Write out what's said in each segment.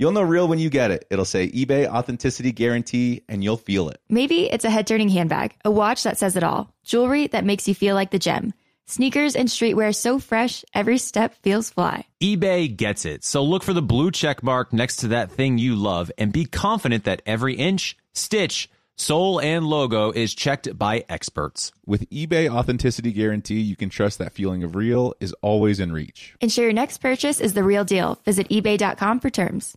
You'll know real when you get it. It'll say eBay Authenticity Guarantee, and you'll feel it. Maybe it's a head turning handbag, a watch that says it all, jewelry that makes you feel like the gem, sneakers and streetwear so fresh, every step feels fly. eBay gets it. So look for the blue check mark next to that thing you love and be confident that every inch, stitch, Sole and logo is checked by experts. With eBay Authenticity Guarantee, you can trust that feeling of real is always in reach. Ensure your next purchase is the real deal. Visit eBay.com for terms.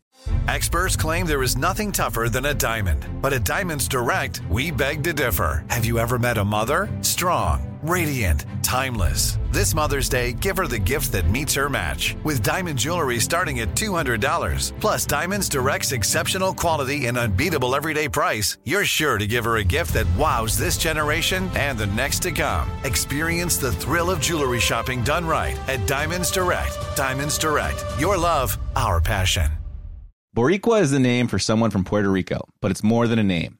Experts claim there is nothing tougher than a diamond. But at Diamonds Direct, we beg to differ. Have you ever met a mother? Strong, radiant, timeless. This Mother's Day, give her the gift that meets her match. With diamond jewelry starting at $200. Plus, Diamonds Direct's exceptional quality and unbeatable everyday price, you're sure to give her a gift that wows this generation and the next to come. Experience the thrill of jewelry shopping done right at Diamonds Direct. Diamonds Direct. Your love, our passion. Boricua is the name for someone from Puerto Rico, but it's more than a name.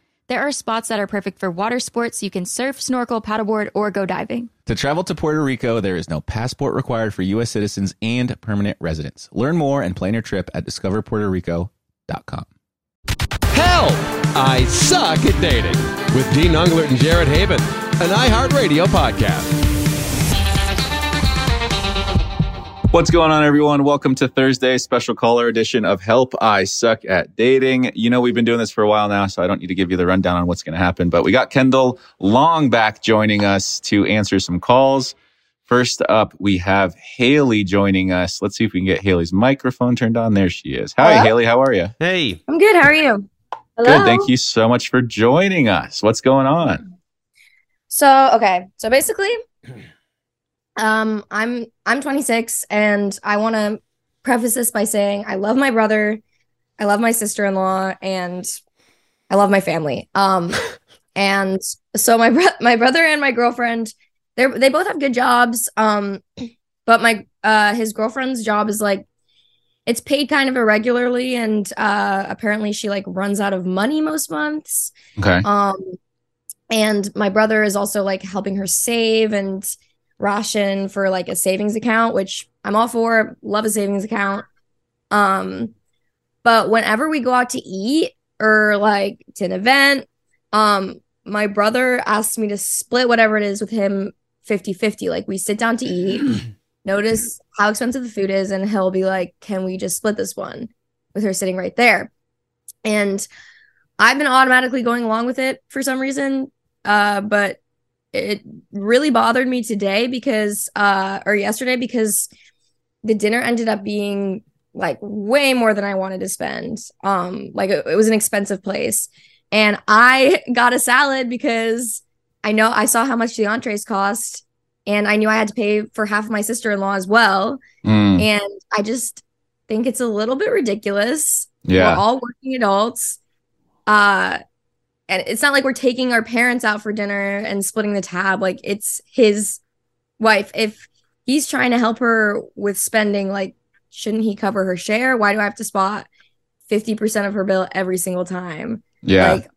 There are spots that are perfect for water sports. You can surf, snorkel, paddleboard, or go diving. To travel to Puerto Rico, there is no passport required for U.S. citizens and permanent residents. Learn more and plan your trip at discoverpuertorico.com. Help! I suck at dating with Dean Unglert and Jared Haibon, an iHeartRadio podcast. What's going on, everyone? Welcome to Thursday special caller edition of Help I Suck at Dating. You know, we've been doing this for a while now, so I don't need to give you the rundown on what's going to happen, but we got Kendall Long back joining us to answer some calls. First up, we have Haley joining us. Let's see if we can get Haley's microphone turned on. There she is. Hi, Hello? Haley. How are you? Hey, I'm good. How are you? Hello. Good. Thank you so much for joining us. What's going on? So, okay. So basically, um, I'm I'm 26 and I want to preface this by saying I love my brother, I love my sister-in-law, and I love my family. Um, and so my bro- my brother and my girlfriend, they they both have good jobs. Um, but my uh his girlfriend's job is like it's paid kind of irregularly and uh apparently she like runs out of money most months Okay. um and my brother is also like helping her save and ration for like a savings account which i'm all for. Love a savings account. Um but whenever we go out to eat or like to an event um my brother asks me to split whatever it is with him 50 50 like we sit down to eat notice how expensive the food is and he'll be like can we just split this one? With her sitting right there. And i've been automatically going along with it for some reason uh but it really bothered me today because uh or yesterday because the dinner ended up being like way more than i wanted to spend um like it, it was an expensive place and i got a salad because i know i saw how much the entrees cost and i knew i had to pay for half of my sister-in-law as well Mm, and I just think it's a little bit ridiculous. yeah. We're all working adults. Uh and it's not like we're taking our parents out for dinner and splitting the tab. Like it's his wife. If he's trying to help her with spending, like, shouldn't he cover her share? Why do I have to spot 50% of her bill every single time? yeah. Like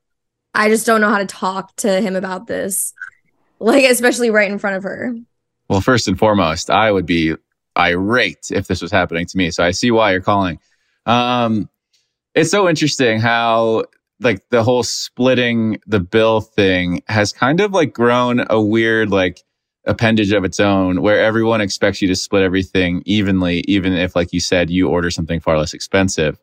I just don't know how to talk to him about this. Like, especially right in front of her. Well, first and foremost, I would be irate if this was happening to me. So I see why you're calling. Um, it's so interesting how like the whole splitting the bill thing has kind of like grown a weird like appendage of its own where everyone expects you to split everything evenly, even if, like you said, you order something far less expensive.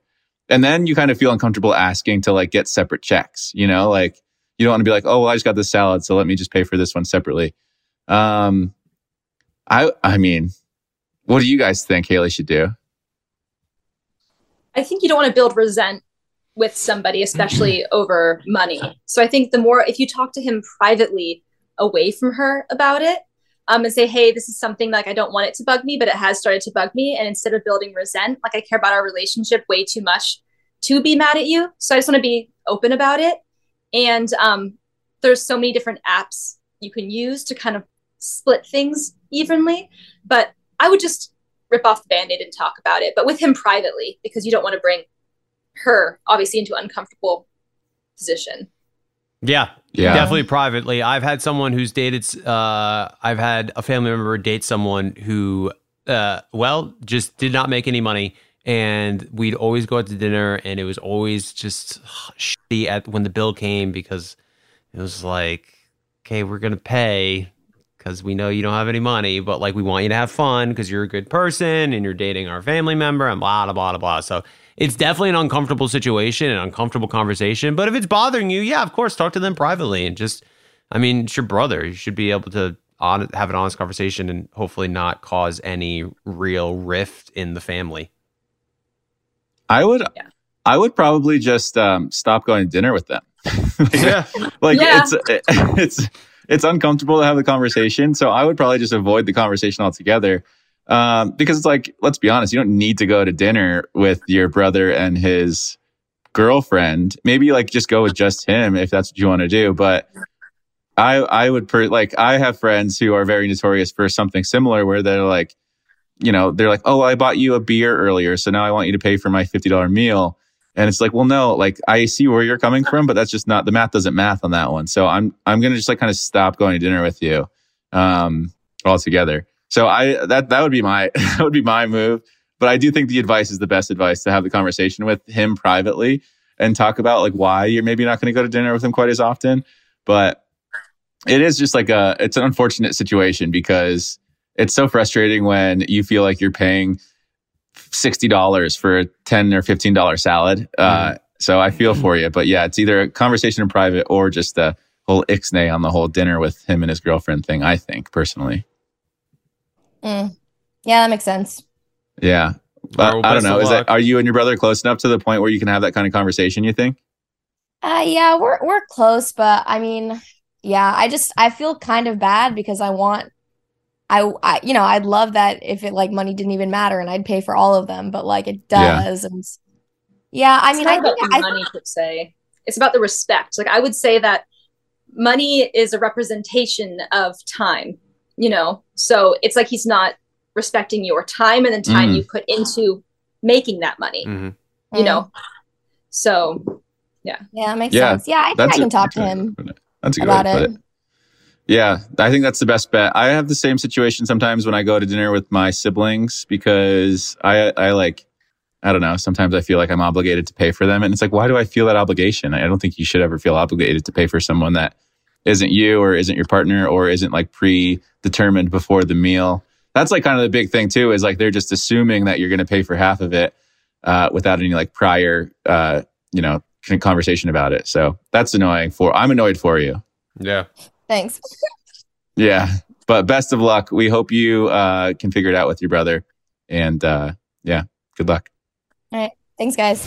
And then you kind of feel uncomfortable asking to like get separate checks, you know, like you don't want to be like, oh, well, I just got this salad, so let me just pay for this one separately. Um, I, I mean, what do you guys think Haley should do? I think you don't want to build resent with somebody, especially over money. So I think the more if you talk to him privately away from her about it, um, and say, hey, this is something like I don't want it to bug me, but it has started to bug me. And instead of building resent, like I care about our relationship way too much to be mad at you. So I just want to be open about it. And um, there's so many different apps you can use to kind of split things evenly. But I would just rip off the band aid and talk about it, but with him privately, because you don't want to bring her obviously into uncomfortable position. Yeah, Yeah. definitely privately. I've had someone who's dated. Uh, I've had a family member date someone who, uh, well, just did not make any money, and we'd always go out to dinner, and it was always just shitty at when the bill came because it was like, okay, we're gonna pay because we know you don't have any money, but like we want you to have fun because you're a good person and you're dating our family member and blah blah blah blah blah. So it's definitely an uncomfortable situation, an uncomfortable conversation. But if it's bothering you, yeah, of course, talk to them privately and just, I mean, it's your brother. You should be able to on, have an honest conversation and hopefully not cause any real rift in the family. I would, Yeah. I would probably just um, stop going to dinner with them. Yeah. like Yeah. it's it's it's uncomfortable to have the conversation, so I would probably just avoid the conversation altogether. Um, because it's like, let's be honest, you don't need to go to dinner with your brother and his girlfriend. Maybe like just go with just him if that's what you want to do. But I I would per- like I have friends who are very notorious for something similar where they're like, you know, they're like, oh, I bought you a beer earlier, so now I want you to pay for my fifty dollar meal. And it's like, well, no, like I see where you're coming from, but that's just not the math doesn't math on that one. So I'm I'm gonna just like kind of stop going to dinner with you um altogether. So I that that would be my that would be my move. But I do think the advice is the best advice to have the conversation with him privately and talk about like why you're maybe not to go to dinner with him quite as often. But it is just like a it's an unfortunate situation because it's so frustrating when you feel like you're paying sixty dollars for a ten or fifteen dollar salad. Uh, so I feel for you, but yeah, it's either a conversation in private or just a whole ixnay on the whole dinner with him and his girlfriend thing. I think personally, Mm. Yeah, that makes sense. yeah. But Well, I don't know. Is that are you and your brother close enough to the point where you can have that kind of conversation? You think? Uh, yeah, we're we're close, but I mean, yeah, I just I feel kind of bad because I want, I, I you know I'd love that if it like money didn't even matter and I'd pay for all of them, but like it Yeah. does, and yeah, I It's mean, I about think I money per se. It's about the respect. Like I would say that money is a representation of time, you know? So it's like he's not respecting your time and the time Mm. you put into making that money, Mhm. you know? So yeah, that makes Yeah, sense. Yeah, I think I can a- talk to him That's a good about way to put it. it. Yeah, I think that's the best bet. I have the same situation sometimes when I go to dinner with my siblings because I I like I don't know, sometimes I feel like I'm obligated to pay for them and it's like why do I feel that obligation? I don't think you should ever feel obligated to pay for someone that isn't you or isn't your partner or isn't like predetermined before the meal. That's like kind of the big thing too is like they're just assuming that you're going to pay for half of it uh, without any like prior uh, you know conversation about it. So that's annoying for I'm annoyed for you. Yeah. Thanks. Yeah. But best of luck. We hope you uh, can figure it out with your brother. And uh, yeah, good luck. All right. Thanks, guys.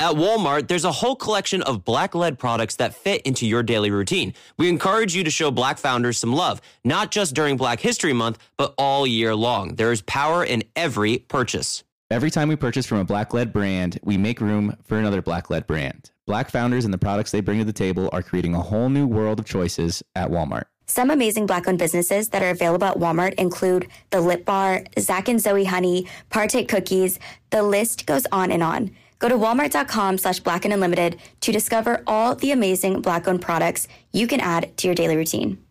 At Walmart, there's a whole collection of black led products that fit into your daily routine. We encourage you to show black founders some love, not just during Black History Month, but all year long. There is power in every purchase. Every time we purchase from a black led brand, we make room for another black led brand. Black founders and the products they bring to the table are creating a whole new world of choices at Walmart. Some amazing black owned businesses that are available at Walmart include The Lip Bar, Zach and Zoe Honey, Partake Cookies. The list goes on and on. Go to walmart.com slash black and unlimited to discover all the amazing black owned products you can add to your daily routine.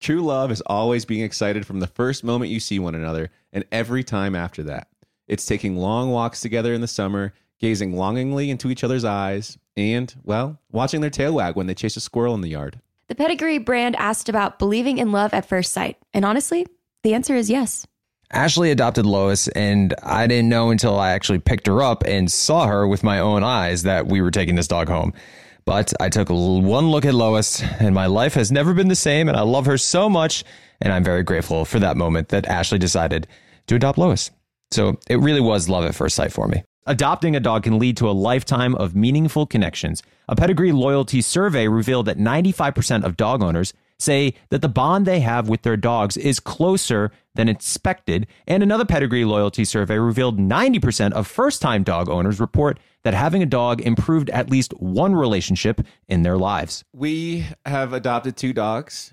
True love is always being excited from the first moment you see one another and every time after that. It's taking long walks together in the summer, gazing longingly into each other's eyes, and, well, watching their tail wag when they chase a squirrel in the yard. The Pedigree brand asked about believing in love at first sight. And honestly, the answer is yes. Ashley adopted Lois, and I didn't know until I actually picked her up and saw her with my own eyes that we were taking this dog home. But I took one look at Lois, and my life has never been the same, and I love her so much. And I'm very grateful for that moment that Ashley decided to adopt Lois. So it really was love at first sight for me. Adopting a dog can lead to a lifetime of meaningful connections. A pedigree loyalty survey revealed that 95% of dog owners say that the bond they have with their dogs is closer than expected. And another pedigree loyalty survey revealed 90% of first time dog owners report that having a dog improved at least one relationship in their lives. We have adopted two dogs.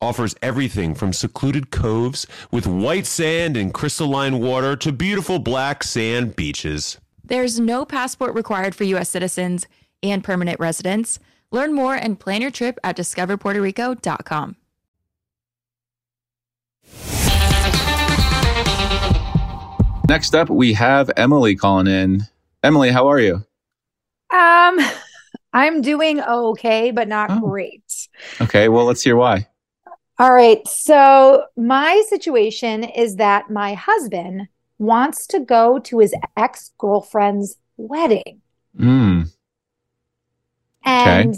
offers everything from secluded coves with white sand and crystalline water to beautiful black sand beaches. There's no passport required for U.S. citizens and permanent residents. Learn more and plan your trip at discoverpuertorico.com. Next up, we have Emily calling in. Emily, how are you? Um, I'm doing okay, but not Oh. great. Okay, well, let's hear why. All right. So, my situation is that my husband wants to go to his ex girlfriend's wedding. Mm, And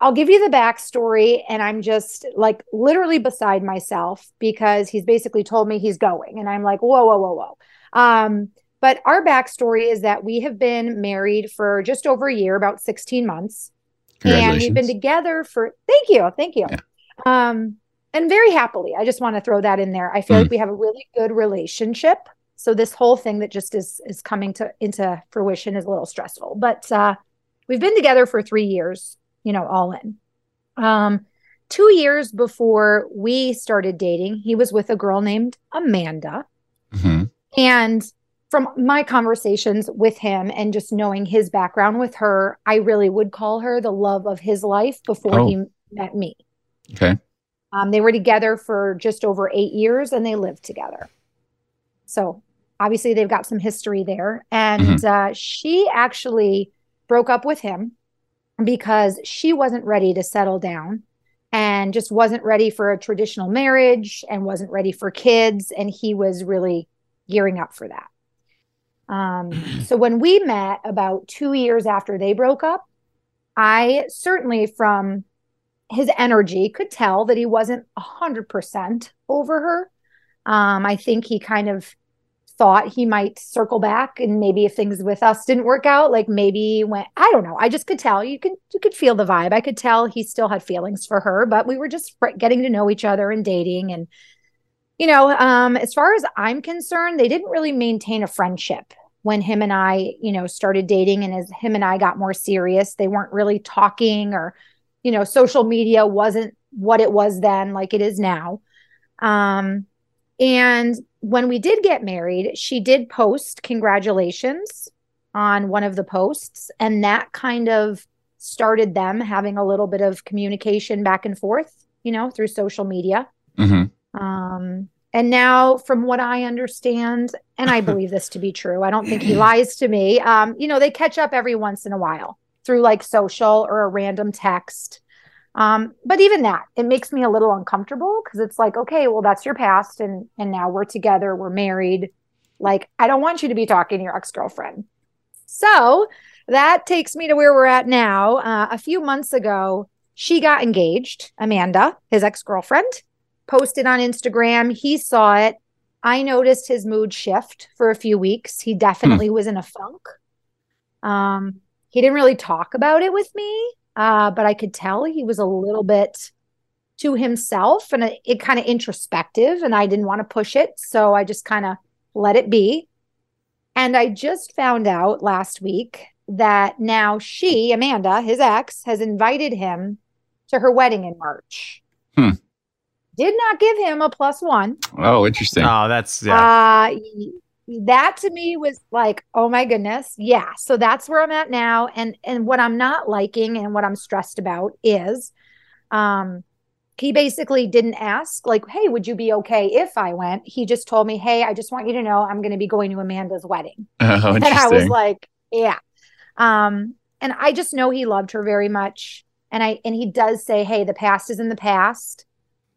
I'll give you the backstory. And I'm just like literally beside myself because he's basically told me he's going. And I'm like, whoa, whoa, whoa, whoa. Um, but our backstory is that we have been married for just over a year, about 16 months. And we've been together for, thank you, thank you. Um, and very happily. I just want to throw that in there. I feel Mm. like we have a really good relationship. So this whole thing that just is is coming to into fruition is a little stressful. But uh we've been together for three years, you know, all in. Um, two years before we started dating, he was with a girl named Amanda. Mhm. And from my conversations with him and just knowing his background with her, I really would call her the love of his life before Oh. he met me. Okay. Um, they were together for just over eight years and they lived together. So obviously they've got some history there. And uh, she actually broke up with him because she wasn't ready to settle down and just wasn't ready for a traditional marriage and wasn't ready for kids. And he was really gearing up for that. Um, so when we met about two years after they broke up, I certainly from his energy could tell that he wasn't a hundred percent over her. Um, I think he kind of thought he might circle back and maybe if things with us didn't work out, like maybe when I don't know. I just could tell you could you could feel the vibe. I could tell he still had feelings for her, but we were just getting to know each other and dating and you know, um, as far as I'm concerned, they didn't really maintain a friendship when him and I, you know, started dating and as him and I got more serious, they weren't really talking or, you know, social media wasn't what it was then like it is now. Um, and when we did get married, she did post congratulations on one of the posts, and that kind of started them having a little bit of communication back and forth, you know, through social media. hmm Um, and now, from what I understand, and I believe this to be true, I don't think he lies to me. Um, you know, they catch up every once in a while through like social or a random text. Um, but even that, it makes me a little uncomfortable because it's like, okay, well, that's your past, and and now we're together, we're married. Like, I don't want you to be talking to your ex girlfriend. So that takes me to where we're at now. Uh, a few months ago, she got engaged. Amanda, his ex girlfriend, posted on Instagram. He saw it. I noticed his mood shift for a few weeks. He definitely was in a funk. Um, he didn't really talk about it with me, uh, but I could tell he was a little bit to himself and it, it kind of introspective, and I didn't want to push it, so I just kind of let it be. And I just found out last week that now she, Amanda, his ex, has invited him to her wedding in March. Hmm. Did not give him a plus one. Oh, interesting. Oh, that's yeah. Uh, that to me was like, oh my goodness, yeah. So that's where I'm at now, and and what I'm not liking and what I'm stressed about is, um, he basically didn't ask like, hey, would you be okay if I went? He just told me, hey, I just want you to know I'm going to be going to Amanda's wedding, Oh, and I was like, yeah. Um, and I just know he loved her very much, and I and he does say, hey, the past is in the past.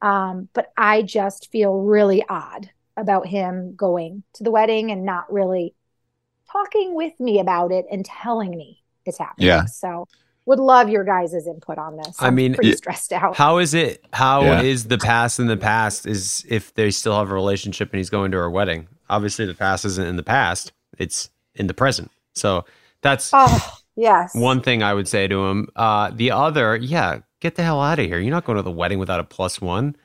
Um, but I just feel really odd about him going to the wedding and not really talking with me about it and telling me it's happening. Yeah. So would love your guys' input on this. I I'm mean, pretty y- stressed out. How is it? How is Yeah. the past in the past? Is if they still have a relationship and he's going to her wedding? Obviously, the past isn't in the past; it's in the present. So that's oh, yes. one thing I would say to him. Uh, the other, yeah, get the hell out of here. You're not going to the wedding without a plus one.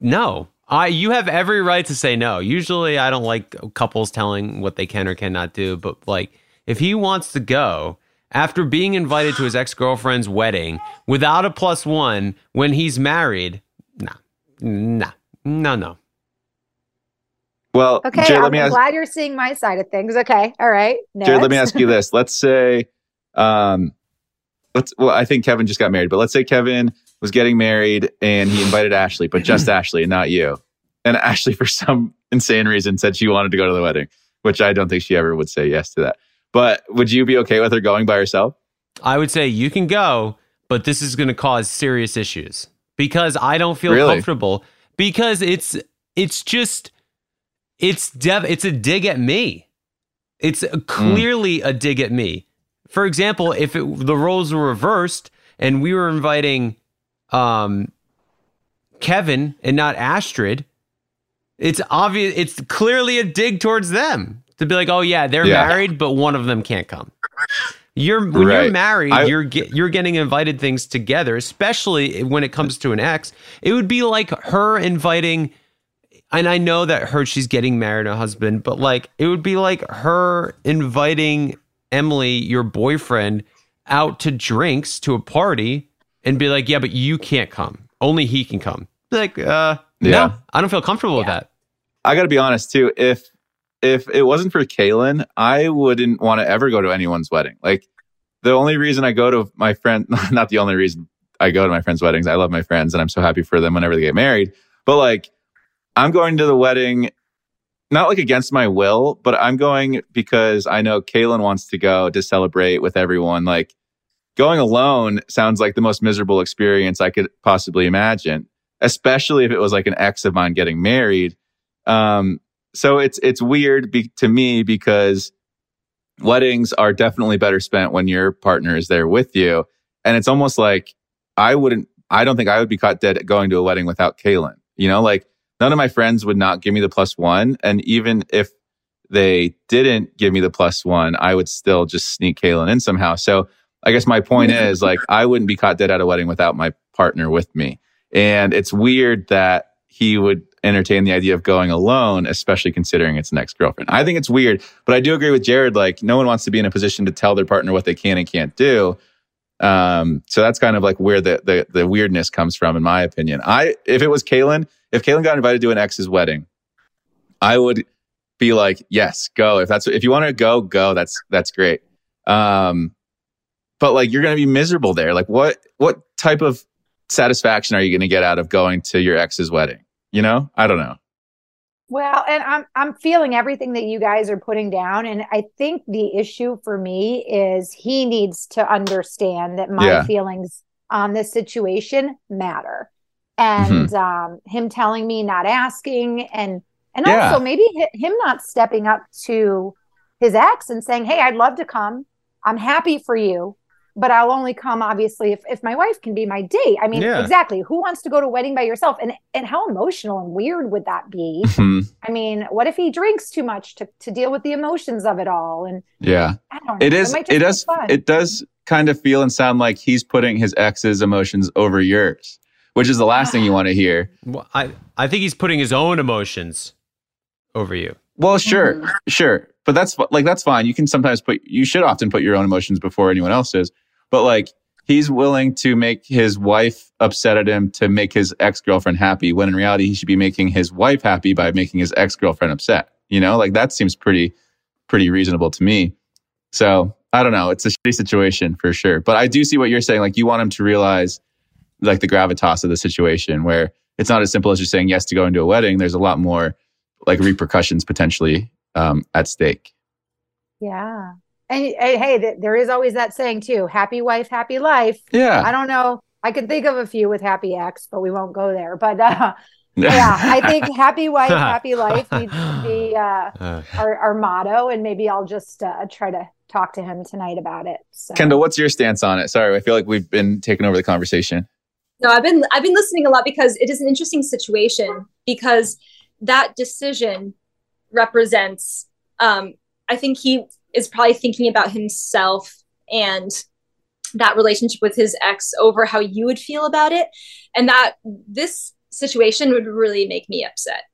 No, I. You have every right to say no. Usually, I don't like couples telling what they can or cannot do. But like, if he wants to go after being invited to his ex girlfriend's wedding without a plus one when he's married, nah, nah, no, no. Well, Okay, Jared, I'm let me ask. glad you're seeing my side of things. Okay, all right. Jared, let me ask you this. Let's say, um, let's. Well, I think Kevin just got married, but let's say Kevin was getting married and he invited Ashley, but just Ashley and not you. And Ashley, for some insane reason, said she wanted to go to the wedding, which I don't think she ever would say yes to that. But would you be okay with her going by herself? I would say you can go, but this is going to cause serious issues because I don't feel Really? comfortable because it's it's just it's dev it's a dig at me. It's a- mm. clearly a dig at me. For example, if it, the roles were reversed and we were inviting um Kevin and not Astrid, it's obvious it's clearly a dig towards them to be like, "Oh yeah, they're Yeah. married, but one of them can't come." You're when you're married, I- you're get, you're getting invited things together, especially when it comes to an ex. It would be like her inviting and I know that her she's getting married a husband, but like it would be like her inviting Emily, your boyfriend, out to drinks to a party and be like, "Yeah, but you can't come. Only he can come." Be like, uh, Yeah. no, I don't feel comfortable with that. I got to be honest too. If if it wasn't for Caelynn, I wouldn't want to ever go to anyone's wedding. Like the only reason I go to my friend, not the only reason I go to my friends' weddings. I love my friends and I'm so happy for them whenever they get married. But like, I'm going to the wedding, not like against my will, but I'm going because I know Caelynn wants to go to celebrate with everyone. Like going alone sounds like the most miserable experience I could possibly imagine, especially if it was like an ex of mine getting married. Um, so it's it's weird be, to me because weddings are definitely better spent when your partner is there with you, and it's almost like I wouldn't. I don't think I would be caught dead going to a wedding without Caelynn. You know, like none of my friends would not give me the plus one, and even if they didn't give me the plus one, I would still just sneak Caelynn in somehow. So I guess my point is like I wouldn't be caught dead at a wedding without my partner with me. And it's weird that he would entertain the idea of going alone, especially considering it's an ex girlfriend. I think it's weird, but I do agree with Jared. Like, no one wants to be in a position to tell their partner what they can and can't do. Um, so that's kind of like where the, the the weirdness comes from, in my opinion. I if it was Caelynn, if Caelynn got invited to an ex's wedding, I would be like, yes, go. If that's if you want to go, go. That's that's great. Um, but like you're gonna be miserable there. Like what what type of satisfaction are you gonna get out of going to your ex's wedding? You know, I don't know. Well, and I'm I'm feeling everything that you guys are putting down, and I think the issue for me is he needs to understand that my Yeah. feelings on this situation matter. And Mm-hmm. um, him telling me not asking and and Yeah. also maybe hi- him not stepping up to his ex and saying, Hey, I'd love to come. I'm happy for you, but I'll only come obviously if, if my wife can be my date. I mean, Yeah. exactly. Who wants to go to a wedding by yourself? And and how emotional and weird would that be? Mhm. I mean, what if he drinks too much to, to deal with the emotions of it all? And Yeah. I don't know. It is. might just It does. fun. It does kind of feel and sound like he's putting his ex's emotions over yours, which is the last thing you want to hear. Well, I, I think he's putting his own emotions over you. Well, sure, Mm-hmm. sure, but that's like that's fine. You can sometimes put. You should often put your own emotions before anyone else's. But like he's willing to make his wife upset at him to make his ex girlfriend happy, when in reality he should be making his wife happy by making his ex girlfriend upset. You know, like that seems pretty pretty reasonable to me. So I don't know. It's a shitty situation for sure. But I do see what you're saying. Like you want him to realize like the gravitas of the situation where it's not as simple as just saying yes to go into a wedding. There's a lot more like repercussions potentially um, at stake. yeah. And hey, hey, th- there is always that saying too happy wife, happy life. Yeah. I don't know. I can think of a few with happy ex, but we won't go there. But uh, yeah, I think happy wife, happy life needs to be uh, Uh, our, our motto. And maybe I'll just uh, try to talk to him tonight about it. So. Kendall, what's your stance on it? Sorry, I feel like we've been taking over the conversation. No, I've been I've been listening a lot because it is an interesting situation because that decision represents um I think he is probably thinking about himself and that relationship with his ex over how you would feel about it and that this situation would really make me upset.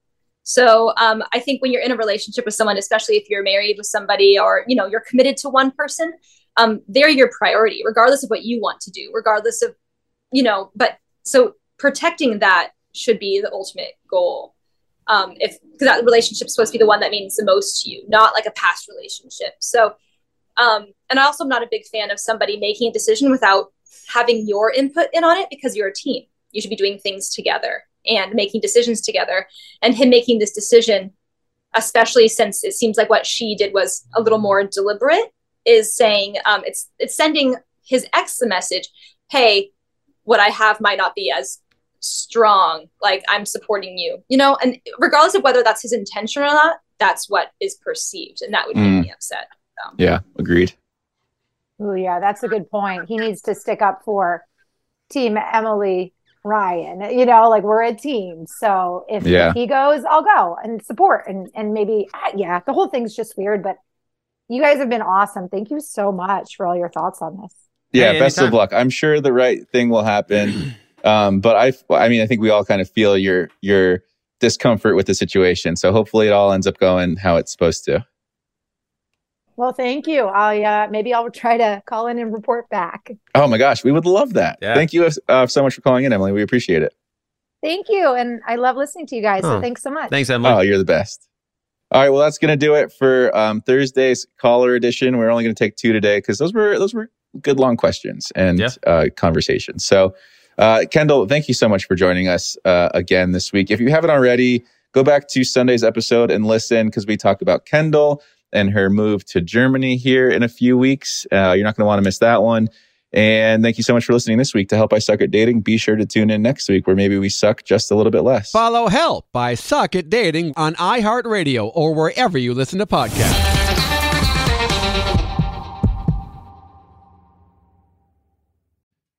So um, I think when you're in a relationship with someone, especially if you're married with somebody or you know you're committed to one person, um, they're your priority, regardless of what you want to do, regardless of you know. But so protecting that should be the ultimate goal. Um, if because that relationship is supposed to be the one that means the most to you, not like a past relationship. So, um, and I also am not a big fan of somebody making a decision without having your input in on it because you're a team. You should be doing things together and making decisions together. And him making this decision, especially since it seems like what she did was a little more deliberate, is saying um, it's it's sending his ex the message, "Hey, what I have might not be as strong. Like I'm supporting you, you know." And regardless of whether that's his intention or not, that's what is perceived, and that would Mm. make me upset. So. Yeah, agreed. Oh, yeah, that's a good point. He needs to stick up for Team Emily Ryan. You know, like we're a team. So if, Yeah. if he goes, I'll go and support. And and maybe, yeah, the whole thing's just weird. But you guys have been awesome. Thank you so much for all your thoughts on this. Yeah, Hey, best of luck. I'm sure the right thing will happen. Um, but I, I mean, I think we all kind of feel your your discomfort with the situation. So hopefully, it all ends up going how it's supposed to. Well, thank you. I uh, maybe I'll try to call in and report back. Oh my gosh, we would love that. Yeah. Thank you uh, so much for calling in, Emily. We appreciate it. Thank you, and I love listening to you guys. So Oh, thanks so much. thanks, Emily. Oh, you're the best. All right, well, that's going to do it for um, Thursday's caller edition. We're only going to take two today because those were those were good long questions and Yeah. uh, conversations. So, uh, Kendall, thank you so much for joining us uh, again this week. If you haven't already, go back to Sunday's episode and listen because we talk about Kendall and her move to Germany here in a few weeks. Uh, you're not going to want to miss that one. And thank you so much for listening this week to Help I Suck at Dating. Be sure to tune in next week where maybe we suck just a little bit less. Follow Help I Suck at Dating on iHeartRadio or wherever you listen to podcasts.